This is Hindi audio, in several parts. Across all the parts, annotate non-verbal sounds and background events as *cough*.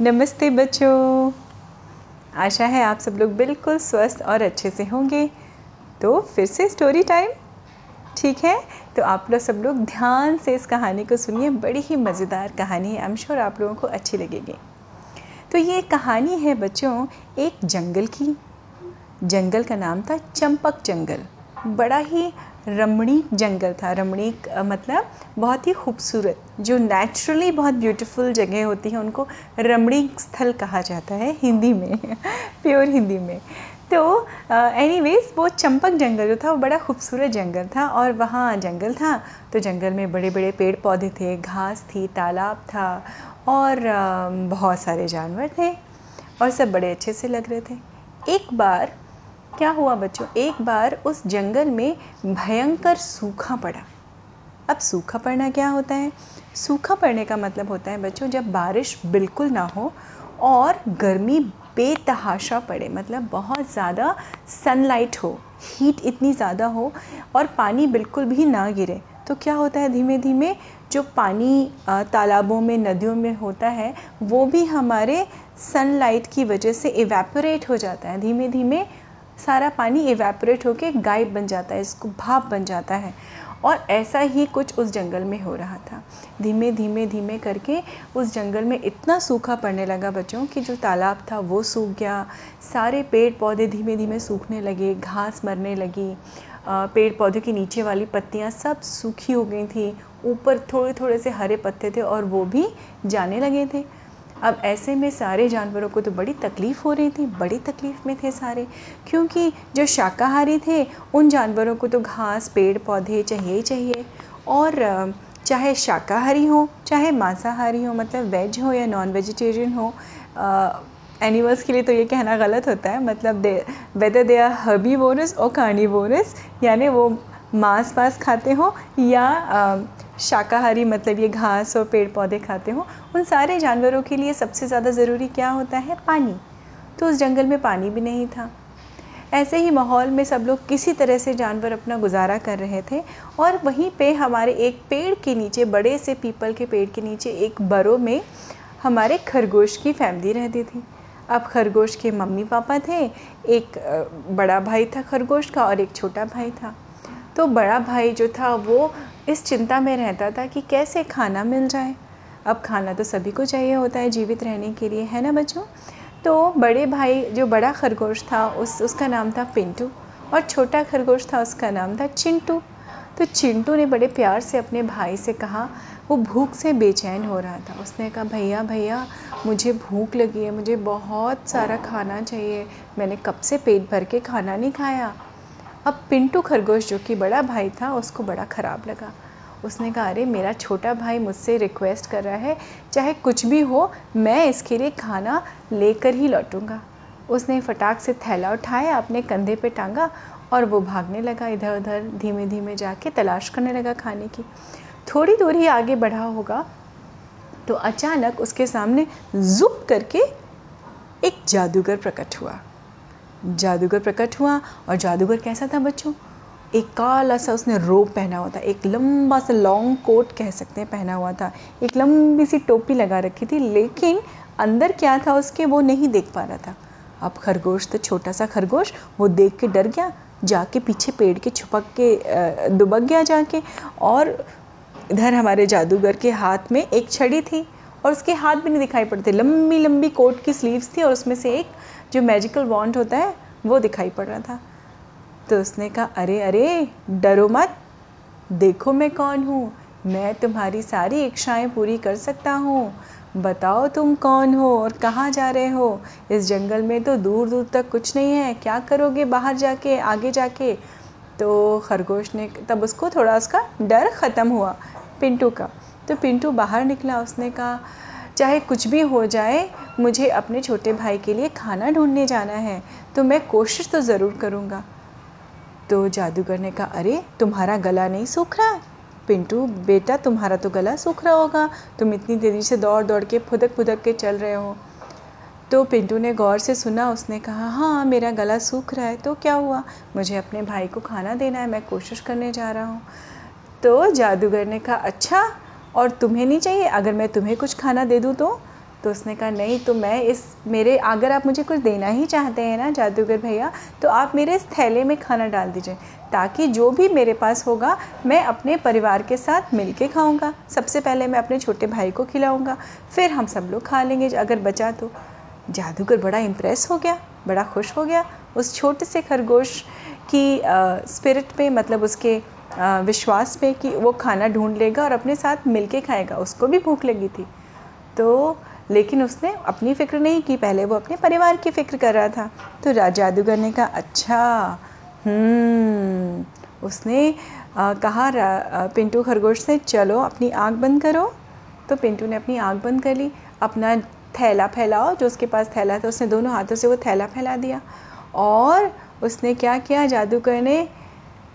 नमस्ते बच्चों। आशा है आप सब लोग बिल्कुल स्वस्थ और अच्छे से होंगे। तो फिर से स्टोरी टाइम ठीक है? तो आप लोग सब लोग ध्यान से इस कहानी को सुनिए, बड़ी ही मज़ेदार कहानी है। आई एम श्योर आप लोगों को अच्छी लगेगी। तो ये कहानी है बच्चों, एक जंगल की। जंगल का नाम था चंपक जंगल। बड़ा ही रमणीक जंगल था। रमणीक मतलब बहुत ही खूबसूरत जो नेचुरली बहुत ब्यूटीफुल जगह होती है उनको रमणीक स्थल कहा जाता है हिंदी में *laughs* प्योर हिंदी में। तो एनीवेज uh, वो चंपक जंगल जो था वो बड़ा खूबसूरत जंगल था और वहाँ जंगल था तो जंगल में बड़े बड़े पेड़ पौधे थे घास थी तालाब था और बहुत सारे जानवर थे और सब बड़े अच्छे से लग रहे थे। एक बार क्या हुआ बच्चों? एक बार उस जंगल में भयंकर सूखा पड़ा। अब सूखा पड़ना क्या होता है? सूखा पड़ने का मतलब होता है बच्चों, जब बारिश बिल्कुल ना हो और गर्मी बेतहाशा पड़े मतलब बहुत ज़्यादा सनलाइट हो हीट इतनी ज़्यादा हो और पानी बिल्कुल भी ना गिरे तो क्या होता है धीमे धीमे? जो पानी तालाबों में, नदियों में होता है, वो भी हमारे सनलाइट की वजह से इवेपोरेट हो जाता है। धीमे धीमे सारा पानी इवेपोरेट होकर गायब बन जाता है, इसको भाप बन जाता है। और ऐसा ही कुछ उस जंगल में हो रहा था। धीमे धीमे धीमे करके उस जंगल में इतना सूखा पड़ने लगा बच्चों कि जो तालाब था वो सूख गया। सारे पेड़ पौधे धीमे धीमे सूखने लगे, घास मरने लगी पेड़ पौधे के नीचे वाली पत्तियाँ सब सूखी हो गई थी। ऊपर थोड़े थोड़े से हरे पत्ते थे और वो भी जाने लगे थे। अब ऐसे में सारे जानवरों को तो बड़ी तकलीफ़ हो रही थी, बड़ी तकलीफ़ में थे सारे। क्योंकि जो शाकाहारी थे, उन जानवरों को तो घास, पेड़, पौधे चाहिए ही चाहिए। और चाहे शाकाहारी हो, चाहे मांसाहारी हो मतलब वेज हो या नॉन वेजिटेरियन हो एनिमल्स के लिए तो ये कहना गलत होता है। मतलब they whether they are herbivorous और कार्निवोरस यानी वो मांस वास खाते हो या शाकाहारी मतलब ये घास और पेड़ पौधे खाते हों, उन सारे जानवरों के लिए सबसे ज़्यादा ज़रूरी क्या होता है? पानी। तो उस जंगल में पानी भी नहीं था। ऐसे ही माहौल में सब लोग किसी तरह से जानवर अपना गुजारा कर रहे थे और वहीं पे हमारे एक पेड़ के नीचे, बड़े से पीपल के पेड़ के नीचे, एक बरो में हमारे खरगोश की फैमिली रहती थी। अब खरगोश के मम्मी पापा थे, एक बड़ा भाई था खरगोश का और एक छोटा भाई था। तो बड़ा भाई जो था वो इस चिंता में रहता था कि कैसे खाना मिल जाए। अब खाना तो सभी को चाहिए होता है जीवित रहने के लिए, है ना बच्चों? तो बड़े भाई, जो बड़ा खरगोश था, उस, उसका नाम था पिंटू और छोटा खरगोश था, उसका नाम था चिंटू। तो चिंटू ने बड़े प्यार से अपने भाई से कहा, वो भूख से बेचैन हो रहा था। उसने कहा, भैया भैया, मुझे भूख लगी है, मुझे बहुत सारा खाना चाहिए। मैंने कब से पेट भर के खाना नहीं खाया? अब पिंटू खरगोश, जो कि बड़ा भाई था, उसको बड़ा ख़राब लगा। उसने कहा, अरे, मेरा छोटा भाई मुझसे रिक्वेस्ट कर रहा है, चाहे कुछ भी हो, मैं इसके लिए खाना लेकर ही लौटूँगा। उसने फटाक से थैला उठाया, अपने कंधे पे टांगा और वो भागने लगा इधर उधर धीमे धीमे जाके तलाश करने लगा खाने की। थोड़ी दूर ही आगे बढ़ा होगा तो अचानक उसके सामने जुप करके एक जादूगर प्रकट हुआ। जादूगर प्रकट हुआ और जादूगर कैसा था बच्चों? एक काला सा उसने रोब पहना हुआ था, एक लंबा सा लॉन्ग कोट कह सकते हैं पहना हुआ था, एक लंबी सी टोपी लगा रखी थी, लेकिन अंदर क्या था उसके वो नहीं देख पा रहा था। अब खरगोश तो छोटा सा खरगोश, वो देख के डर गया, जाके पीछे पेड़ के छुपक के दुबक गया जाके और इधर हमारे जादूगर के हाथ में एक छड़ी थी। और उसके हाथ भी नहीं दिखाई पड़ते। लंबी लंबी कोट की स्लीव्स थी और उसमें से एक जो मैजिकल वॉन्ट होता है, वो दिखाई पड़ रहा था। तो उसने कहा, अरे अरे, डरो मत। देखो मैं कौन हूँ। मैं तुम्हारी सारी इच्छाएँ पूरी कर सकता हूँ। बताओ तुम कौन हो और कहाँ जा रहे हो? इस जंगल में तो दूर दूर तक कुछ नहीं है। क्या करोगे बाहर जाके, आगे जाके? तो खरगोश ने, तब उसको थोड़ा उसका डर ख़त्म हुआ। पिंटू का तो पिंटू बाहर निकला उसने कहा, चाहे कुछ भी हो जाए, मुझे अपने छोटे भाई के लिए खाना ढूँढने जाना है तो मैं कोशिश तो ज़रूर करूँगा. तो जादूगर ने कहा, अरे, तुम्हारा गला नहीं सूख रहा? पिंटू, बेटा, तुम्हारा तो गला सूख रहा होगा, तुम इतनी देरी से दौड़ दौड़ के फुदक फुदक के चल रहे हो. तो पिंटू ने गौर से सुना, उसने कहा हाँ मेरा गला सूख रहा है तो क्या हुआ? मुझे अपने भाई को खाना देना है, मैं कोशिश करने जा रहा हूँ. तो जादूगर ने कहा अच्छा और तुम्हें नहीं चाहिए? अगर मैं तुम्हें कुछ खाना दे दूँ तो? तो उसने कहा, नहीं तो मैं इस, मेरे, अगर आप मुझे कुछ देना ही चाहते हैं ना, जादूगर भैया तो आप मेरे इस थैले में खाना डाल दीजिए, ताकि जो भी मेरे पास होगा, मैं अपने परिवार के साथ मिल के खाऊँगा। सबसे पहले मैं अपने छोटे भाई को खिलाऊँगा, फिर हम सब लोग खा लेंगे, अगर बचा तो। जादूगर बड़ा इम्प्रेस हो गया, बड़ा खुश हो गया। उस छोटे से खरगोश की स्पिरिट पे मतलब उसके विश्वास पे कि वो खाना ढूंढ लेगा और अपने साथ मिल के खाएगा उसको भी भूख लगी थी। तो लेकिन उसने अपनी फ़िक्र नहीं की पहले वो अपने परिवार की फ़िक्र कर रहा था। तो जादूगर ने कहा अच्छा हम्म, उसने आ, कहा पिंटू खरगोश से चलो अपनी आँख बंद करो। तो पिंटू ने अपनी आँख बंद कर ली अपना थैला फैलाओ जो उसके पास थैला था उसने दोनों हाथों से वो थैला फैला दिया। और उसने क्या किया जादूगर ने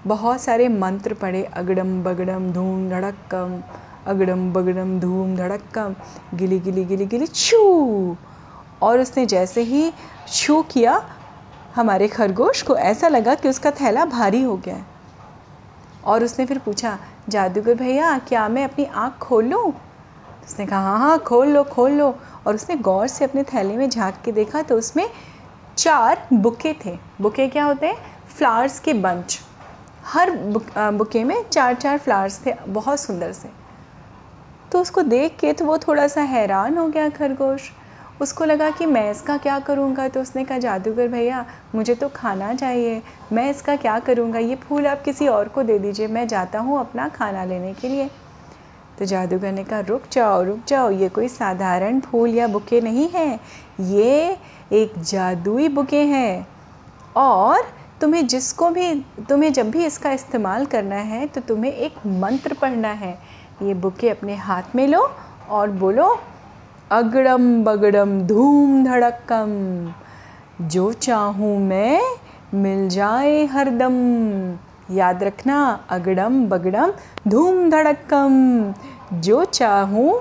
बहुत सारे मंत्र पढ़े, अगड़म बगड़म धूम धड़क्कम, अगड़म बगड़म धूम धड़क्कम, गिली गिली गिली गिली छू। और उसने जैसे ही छू किया, हमारे खरगोश को ऐसा लगा कि उसका थैला भारी हो गया और उसने फिर पूछा, जादूगर भैया, क्या मैं अपनी आँख खोल? लूँ उसने कहा हाँ हाँ खोल लो खोल लो। और उसने गौर से अपने थैले में झाँक के देखा तो उसमें चार बुके थे। बुके क्या होते हैं? फ्लावर्स के बंच। हर बुके में चार चार फ्लावर्स थे, बहुत सुंदर से। तो उसको देख के तो वो थोड़ा सा हैरान हो गया खरगोश। उसको लगा कि मैं इसका क्या करूँगा? तो उसने कहा, जादूगर भैया, मुझे तो खाना चाहिए। मैं इसका क्या करूँगा? ये फूल आप किसी और को दे दीजिए। मैं जाता हूँ अपना खाना लेने के लिए। तो जादूगर ने कहा, रुक जाओ रुक जाओ। ये कोई साधारण फूल या बुके नहीं है। ये एक जादुई बुके हैं। और तुम्हें जिसको भी, तुम्हें जब भी इसका इस्तेमाल करना है तो तुम्हें एक मंत्र पढ़ना है। ये बुके अपने हाथ में लो और बोलो, अगड़म बगड़म धूम धड़कम जो चाहूँ मैं मिल जाए हरदम। याद रखना, अगड़म बगड़म धूम धड़कम जो चाहूँ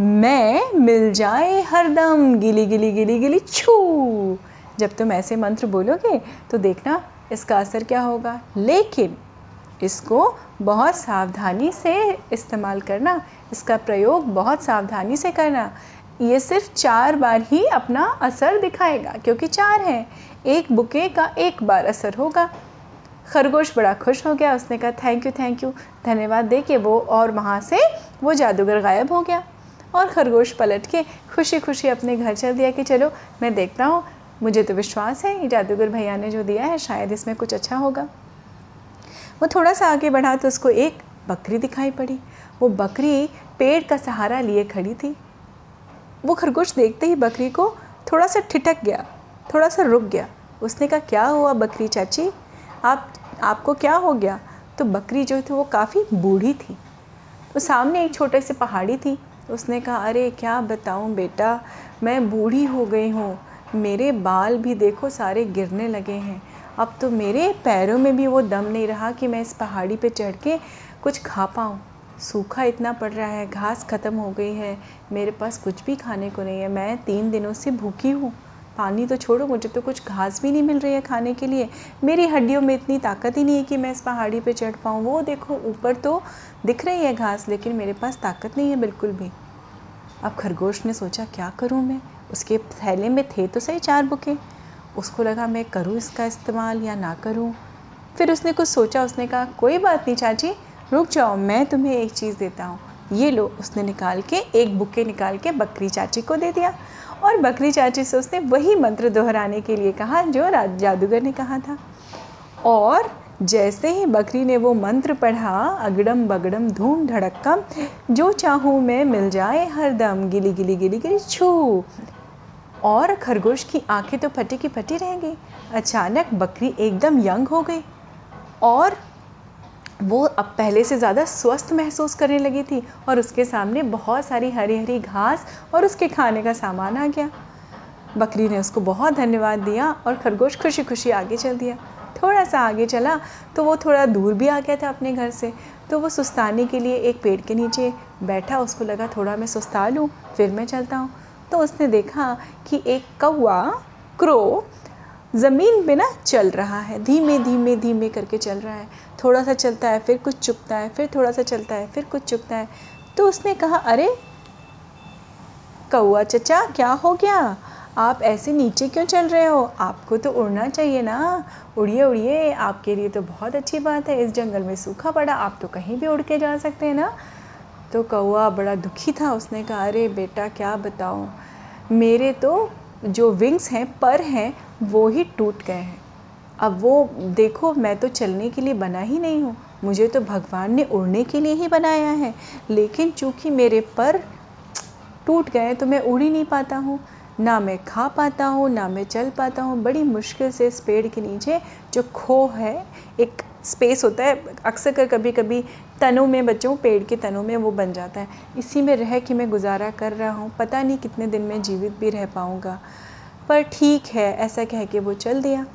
मैं मिल जाए हरदम। गिली गिली गिली गिली छू। जब तुम ऐसे मंत्र बोलोगे तो देखना इसका असर क्या होगा? लेकिन इसको बहुत सावधानी से इस्तेमाल करना, इसका प्रयोग बहुत सावधानी से करना, ये सिर्फ़ चार बार ही अपना असर दिखाएगा, क्योंकि चार हैं। एक बुके का एक बार असर होगा। खरगोश बड़ा खुश हो गया, उसने कहा थैंक यू थैंक यू धन्यवाद दे के वो और वहाँ से वो जादूगर गायब हो गया। और खरगोश पलट के खुशी खुशी अपने घर चल दिया कि, चलो, मैं देखता हूँ मुझे तो विश्वास है, ये जादूगर भैया ने जो दिया है, शायद इसमें कुछ अच्छा होगा। वो थोड़ा सा आगे बढ़ा तो उसको एक बकरी दिखाई पड़ी। वो बकरी पेड़ का सहारा लिए खड़ी थी। वो खरगोश देखते ही बकरी को थोड़ा सा ठिठक गया, थोड़ा सा रुक गया। उसने कहा, क्या हुआ बकरी चाची? आप, आपको क्या हो गया? तो बकरी जो थी वो काफ़ी बूढ़ी थी। तो सामने एक छोटे से पहाड़ी थी। उसने कहा, अरे, क्या बताऊँ बेटा, मैं बूढ़ी हो गई हूँ। मेरे बाल भी देखो सारे गिरने लगे हैं। अब तो मेरे पैरों में भी वो दम नहीं रहा कि मैं इस पहाड़ी पे चढ़ के कुछ खा पाऊँ। सूखा इतना पड़ रहा है, घास ख़त्म हो गई है, मेरे पास कुछ भी खाने को नहीं है। मैं तीन दिनों से भूखी हूँ। पानी तो छोड़ो, मुझे तो कुछ घास भी नहीं मिल रही है खाने के लिए। मेरी हड्डियों में इतनी ताकत ही नहीं है कि मैं इस पहाड़ी पे चढ़ पाऊँ। वो देखो, ऊपर तो दिख रही है घास, लेकिन मेरे पास ताकत नहीं है बिल्कुल भी। अब खरगोश ने सोचा, क्या करूँ मैं? उसके थैले में थे तो सही चार बुके। उसको लगा मैं करूँ इसका इस्तेमाल या ना करूँ। फिर उसने कुछ सोचा, उसने कहा, कोई बात नहीं चाची, रुक जाओ, मैं तुम्हें एक चीज़ देता हूँ। ये लो, उसने निकाल के एक बुके निकाल के बकरी चाची को दे दिया। और बकरी चाची से उसने वही मंत्र दोहराने के लिए कहा, जो राज जादूगर ने कहा था। और जैसे ही बकरी ने वो मंत्र पढ़ा, अगड़म बगड़म धूम धड़क्कम, जो चाहूँ मैं मिल जाए, हर दम गिली गिली गिली गिली छू। और खरगोश की आँखें तो फटी की फटी रह गई। अचानक बकरी एकदम यंग हो गई और वो अब पहले से ज़्यादा स्वस्थ महसूस करने लगी थी और उसके सामने बहुत सारी हरी हरी घास और उसके खाने का सामान आ गया। बकरी ने उसको बहुत धन्यवाद दिया और खरगोश खुशी खुशी आगे चल दिया। थोड़ा सा आगे चला तो वो थोड़ा दूर भी आ गया था अपने घर से। तो वो सुस्ताने के लिए एक पेड़ के नीचे बैठा, उसको लगा थोड़ा मैं सुस्ता लूँ, फिर मैं चलता हूँ। तो उसने देखा कि एक कौआ क्रो ज़मीन पे ना चल रहा है। धीमे धीमे धीमे करके चल रहा है। थोड़ा सा चलता है, फिर कुछ चुकता है, फिर थोड़ा सा चलता है, फिर कुछ चुकता है। तो उसने कहा, अरे कौआ चचा, क्या हो गया? आप ऐसे नीचे क्यों चल रहे हो? आपको तो उड़ना चाहिए ना। उड़िए उड़िए, आपके लिए तो बहुत अच्छी बात है। इस जंगल में सूखा पड़ा, आप तो कहीं भी उड़ के जा सकते हैं ना। तो कौआ बड़ा दुखी था। उसने कहा, अरे बेटा, क्या बताऊँ? मेरे तो जो विंग्स हैं, पर हैं, वो ही टूट गए हैं। अब वो देखो, मैं तो चलने के लिए बना ही नहीं हूँ। मुझे तो भगवान ने उड़ने के लिए ही बनाया है। लेकिन चूँकि मेरे पर टूट गए तो मैं उड़ ही नहीं पाता हूँ। ना मैं खा पाता हूँ, ना मैं चल पाता हूँ। बड़ी मुश्किल से इस पेड़ के नीचे जो खो है, एक स्पेस होता है, अक्सर कर कभी कभी तनों में, बच्चों पेड़ के तनों में वो बन जाता है। इसी में रह के मैं गुजारा कर रहा हूँ, पता नहीं कितने दिन में जीवित भी रह पाऊँगा। पर ठीक है, ऐसा कह के वो चल दिया।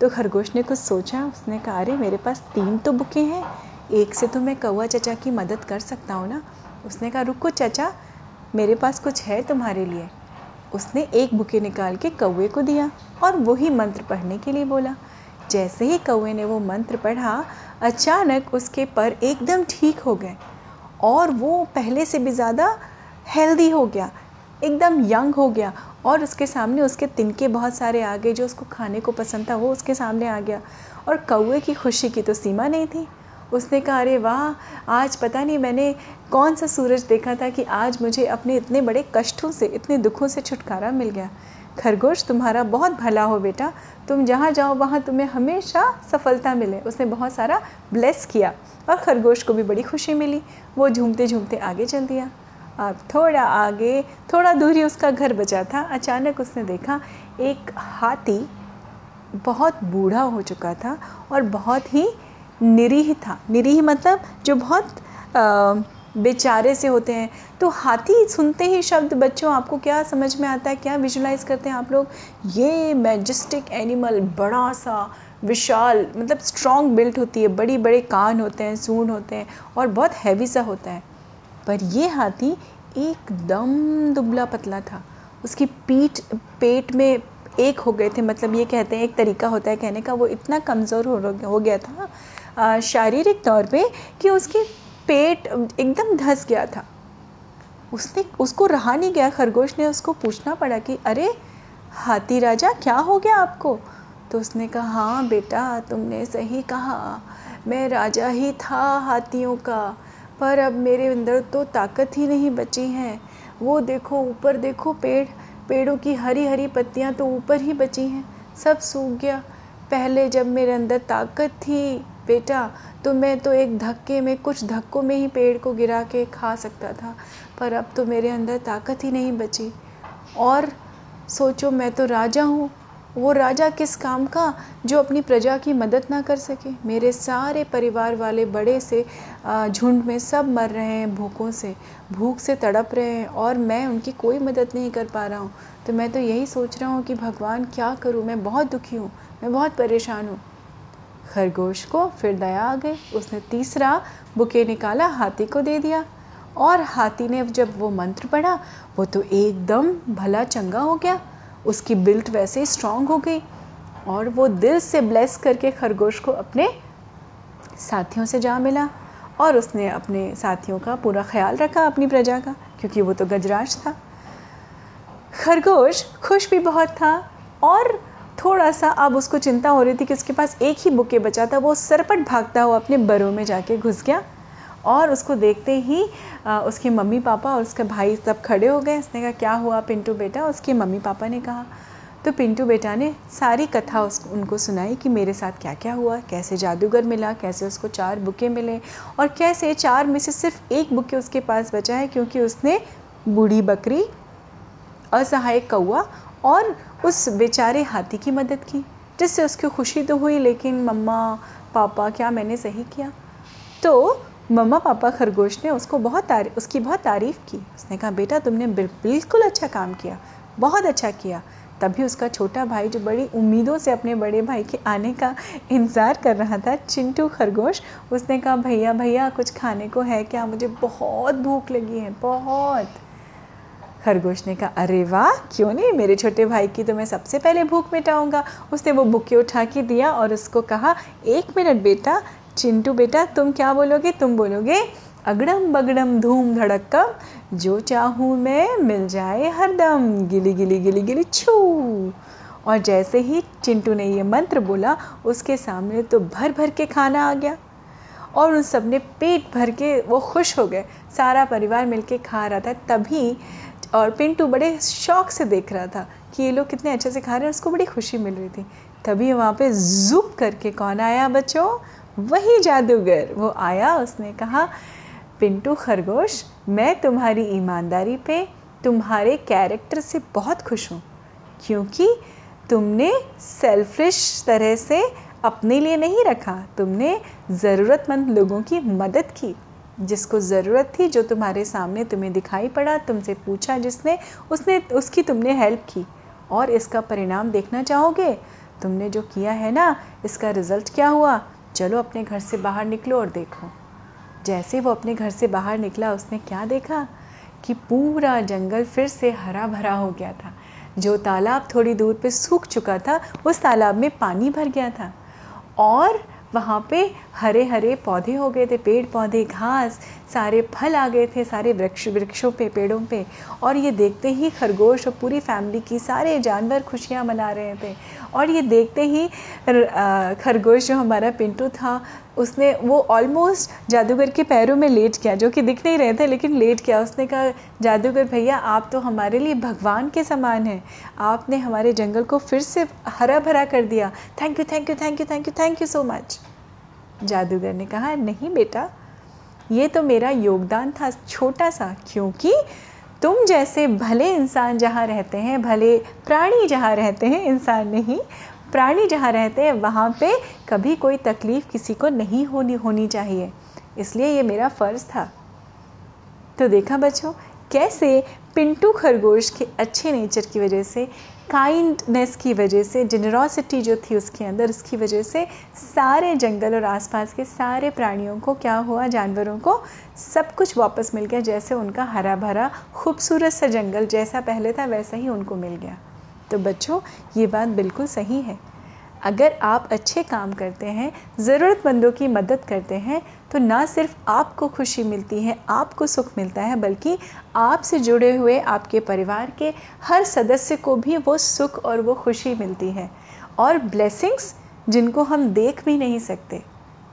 तो खरगोश ने कुछ सोचा, उसने कहा, अरे, मेरे पास तीन तो बुके हैं, एक से तो मैं कौआ चचा की मदद कर सकता हूँ ना? उसने कहा, रुको चचा, मेरे पास कुछ है तुम्हारे लिए। उसने एक बुके निकाल के कौए को दिया और वही मंत्र पढ़ने के लिए बोला। जैसे ही कौए ने वो मंत्र पढ़ा, अचानक उसके पर एकदम ठीक हो गए और वो पहले से भी ज़्यादा हेल्दी हो गया, एकदम यंग हो गया और उसके सामने उसके तिनके बहुत सारे आ गए, जो उसको खाने को पसंद था वो उसके सामने आ गया। और कौए की खुशी की तो सीमा नहीं थी। उसने कहा, अरे वाह, आज पता नहीं मैंने कौन सा सूरज देखा था कि आज मुझे अपने इतने बड़े कष्टों से, इतने दुखों से छुटकारा मिल गया। खरगोश, तुम्हारा बहुत भला हो बेटा। तुम जहाँ जाओ, वहाँ तुम्हें हमेशा सफलता मिले। उसने बहुत सारा ब्लेस किया और खरगोश को भी बड़ी खुशी मिली। वो झूमते झूमते आगे चल दिया। अब थोड़ा आगे, थोड़ा दूर ही उसका घर बचा था। अचानक उसने देखा, एक हाथी बहुत बूढ़ा हो चुका था और बहुत ही निरीह था। निरीह मतलब जो बहुत बेचारे से होते हैं। तो हाथी सुनते ही शब्द, बच्चों, आपको क्या समझ में आता है, क्या विजुलाइज करते हैं आप लोग? ये मैजेस्टिक एनिमल बड़ा सा विशाल मतलब स्ट्रॉन्ग बिल्ट होती है बड़ी बड़े कान होते हैं, सूंड होते हैं और बहुत हैवी सा होता है। पर ये हाथी एकदम दुबला पतला था। उसकी पीठ, पेट में एक हो गए थे मतलब ये कहते हैं, एक तरीका होता है कहने का, वो इतना कमज़ोर हो गया था शारीरिक तौर पे कि उसकी पेट एकदम धस गया था। उसने, उसको रहा नहीं गया, खरगोश ने उसको पूछना पड़ा कि, अरे, हाथी राजा, क्या हो गया आपको? तो उसने कहा हाँ बेटा, तुमने सही कहा, मैं राजा ही था हाथियों का, पर अब मेरे अंदर तो ताकत ही नहीं बची है। वो देखो, ऊपर देखो, पेड़, पेड़ों की हरी हरी पत्तियाँ तो ऊपर ही बची हैं, सब सूख गया। पहले जब मेरे अंदर ताकत थी, बेटा तो मैं तो एक धक्के में, कुछ धक्कों में ही पेड़ को गिरा के खा सकता था, पर अब तो मेरे अंदर ताकत ही नहीं बची। और सोचो, मैं तो राजा हूँ। वो राजा किस काम का? जो अपनी प्रजा की मदद ना कर सके। मेरे सारे परिवार वाले बड़े से झुंड में सब मर रहे हैं भूखों से। भूख से तड़प रहे हैं और मैं उनकी कोई मदद नहीं कर पा रहा हूँ। तो मैं तो यही सोच रहा हूँ कि भगवान क्या करूँ? मैं बहुत दुखी हूँ, मैं बहुत परेशान हूँ। खरगोश को फिर दया आ गई। उसने तीसरा बुके निकाला, हाथी को दे दिया। और हाथी ने जब वो मंत्र पढ़ा, वो तो एकदम भला चंगा हो गया। उसकी बिल्ट वैसे ही स्ट्रांग हो गई और वो दिल से ब्लेस करके खरगोश को अपने साथियों से जा मिला और उसने अपने साथियों का पूरा ख्याल रखा अपनी प्रजा का, क्योंकि वो तो गजराज था। खरगोश खुश भी बहुत था और थोड़ा सा अब उसको चिंता हो रही थी कि उसके पास एक ही बुके बचा था वो सरपट भागता हुआ अपने बरों में जाके घुस गया और उसको देखते ही आ, उसके मम्मी पापा और उसका भाई सब खड़े हो गए। उसने कहा क्या हुआ पिंटू बेटा? उसके मम्मी पापा ने कहा तो पिंटू बेटा ने सारी कथा उस उनको सुनाई कि मेरे साथ क्या क्या हुआ कैसे जादूगर मिला कैसे उसको चार बुके मिले और कैसे चार में से सिर्फ़ एक बुके उसके पास बचा है क्योंकि उसने बूढ़ी बकरी असहाय कौआ और उस बेचारे हाथी की मदद की, जिससे उसकी खुशी तो हुई, लेकिन मम्मा, पापा, क्या मैंने सही किया? तो मम्मा, पापा, खरगोश ने उसको बहुत तारीफ़ उसकी बहुत तारीफ़ की। उसने कहा, बेटा, तुमने बिल्कुल अच्छा काम किया, बहुत अच्छा किया। तभी उसका छोटा भाई, जो बड़ी उम्मीदों से अपने बड़े भाई के आने का इंतज़ार कर रहा था, चिंटू खरगोश, उसने कहा, भैया भैया, कुछ खाने को है क्या? मुझे बहुत भूख लगी है, बहुत। खरगोश ने कहा, अरे वाह, क्यों नहीं? मेरे छोटे भाई की तो मैं सबसे पहले भूख मिटाऊँगा। उसने वो बुके उठा के दिया और उसको कहा, एक मिनट बेटा, चिंटू बेटा, तुम क्या बोलोगे? तुम बोलोगे, अगड़म बगड़म धूम धड़क्कम, जो चाहूँ मैं मिल जाए हरदम गिली गिली गिली गिली छू। और जैसे ही चिंटू ने ये मंत्र बोला, उसके सामने तो भर भर के खाना आ गया और उन सबने पेट भर के वो खुश हो गए। सारा परिवार मिलके खा रहा था, तभी और पिंटू बड़े शौक से देख रहा था कि ये लोग कितने अच्छे से खा रहे हैं उसको बड़ी खुशी मिल रही थी। तभी वहाँ पे जूप करके कौन आया बच्चों? वही जादूगर। वो आया, उसने कहा, पिंटू खरगोश, मैं तुम्हारी ईमानदारी पे तुम्हारे कैरेक्टर से बहुत खुश हूँ, क्योंकि तुमने सेल्फिश तरह से अपने लिए नहीं रखा। तुमने ज़रूरतमंद लोगों की मदद की। जिसको ज़रूरत थी, जो तुम्हारे सामने तुम्हें दिखाई पड़ा, तुमसे पूछा जिसने, उसने, उसकी तुमने हेल्प की। और इसका परिणाम देखना चाहोगे? तुमने जो किया है ना, इसका रिज़ल्ट क्या हुआ? चलो अपने घर से बाहर निकलो और देखो। जैसे वो अपने घर से बाहर निकला, उसने क्या देखा? कि पूरा जंगल फिर से हरा भरा हो गया था। जो तालाब थोड़ी दूर पे सूख चुका था, उस तालाब में पानी भर गया था। और वहाँ पे हरे हरे पौधे हो गए थे पेड़ पौधे घास सारे फल आ गए थे, सारे वृक्ष, वृक्षों पे, पेड़ों पे। और ये देखते ही खरगोश और पूरी फैमिली की सारे जानवर खुशियाँ मना रहे थे। और ये देखते ही खरगोश जो हमारा पिंटू था, उसने वो ऑलमोस्ट जादूगर के पैरों में लेट किया, जो कि दिख नहीं रहे थे, लेकिन लेट किया। उसने कहा, जादूगर भैया, आप तो हमारे लिए भगवान के समान हैं। आपने हमारे जंगल को फिर से हरा भरा कर दिया। Thank you thank you thank you thank you thank you so much जादूगर ने कहा, नहीं बेटा ये तो मेरा योगदान था छोटा सा, क्योंकि तुम जैसे भले इंसान जहाँ रहते हैं, भले प्राणी जहाँ रहते हैं, इंसान नहीं, प्राणी जहाँ रहते हैं, वहाँ पे कभी कोई तकलीफ़ किसी को नहीं होनी होनी चाहिए। इसलिए ये मेरा फ़र्ज़ था। तो देखा बच्चों, कैसे पिंटू खरगोश के अच्छे नेचर की वजह से काइंडनेस की वजह से जनरोसिटी जो थी उसके अंदर, उसकी वजह से सारे जंगल और आसपास के सारे प्राणियों को, क्या हुआ, जानवरों को सब कुछ वापस मिल गया, जैसे उनका हरा भरा खूबसूरत सा जंगल जैसा पहले था, वैसा ही उनको मिल गया। तो बच्चों, ये बात बिल्कुल सही है। अगर आप अच्छे काम करते हैं, ज़रूरतमंदों की मदद करते हैं तो ना सिर्फ़ आपको खुशी मिलती है, आपको सुख मिलता है, बल्कि आपसे जुड़े हुए आपके परिवार के हर सदस्य को भी वो सुख और वो खुशी मिलती है। और ब्लेसिंग्स, जिनको हम देख भी नहीं सकते।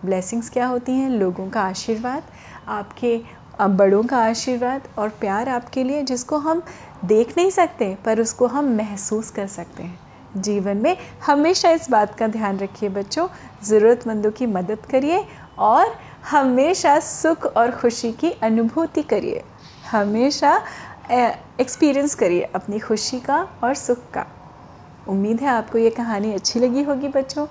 ब्लेसिंग्स क्या होती हैं? लोगों का आशीर्वाद, आपके बड़ों का आशीर्वाद और प्यार आपके लिए, जिसको हम देख नहीं सकते, पर उसको हम महसूस कर सकते हैं। जीवन में हमेशा इस बात का ध्यान रखिए बच्चों, ज़रूरतमंदों की मदद करिए और हमेशा सुख और खुशी की अनुभूति करिए। हमेशा एक्सपीरियंस करिए अपनी खुशी का और सुख का। उम्मीद है आपको ये कहानी अच्छी लगी होगी बच्चों।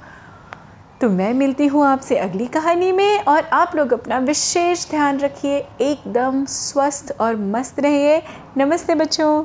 तो मैं मिलती हूँ आपसे अगली कहानी में और आप लोग अपना विशेष ध्यान रखिए, एकदम स्वस्थ और मस्त रहिए। नमस्ते बच्चों।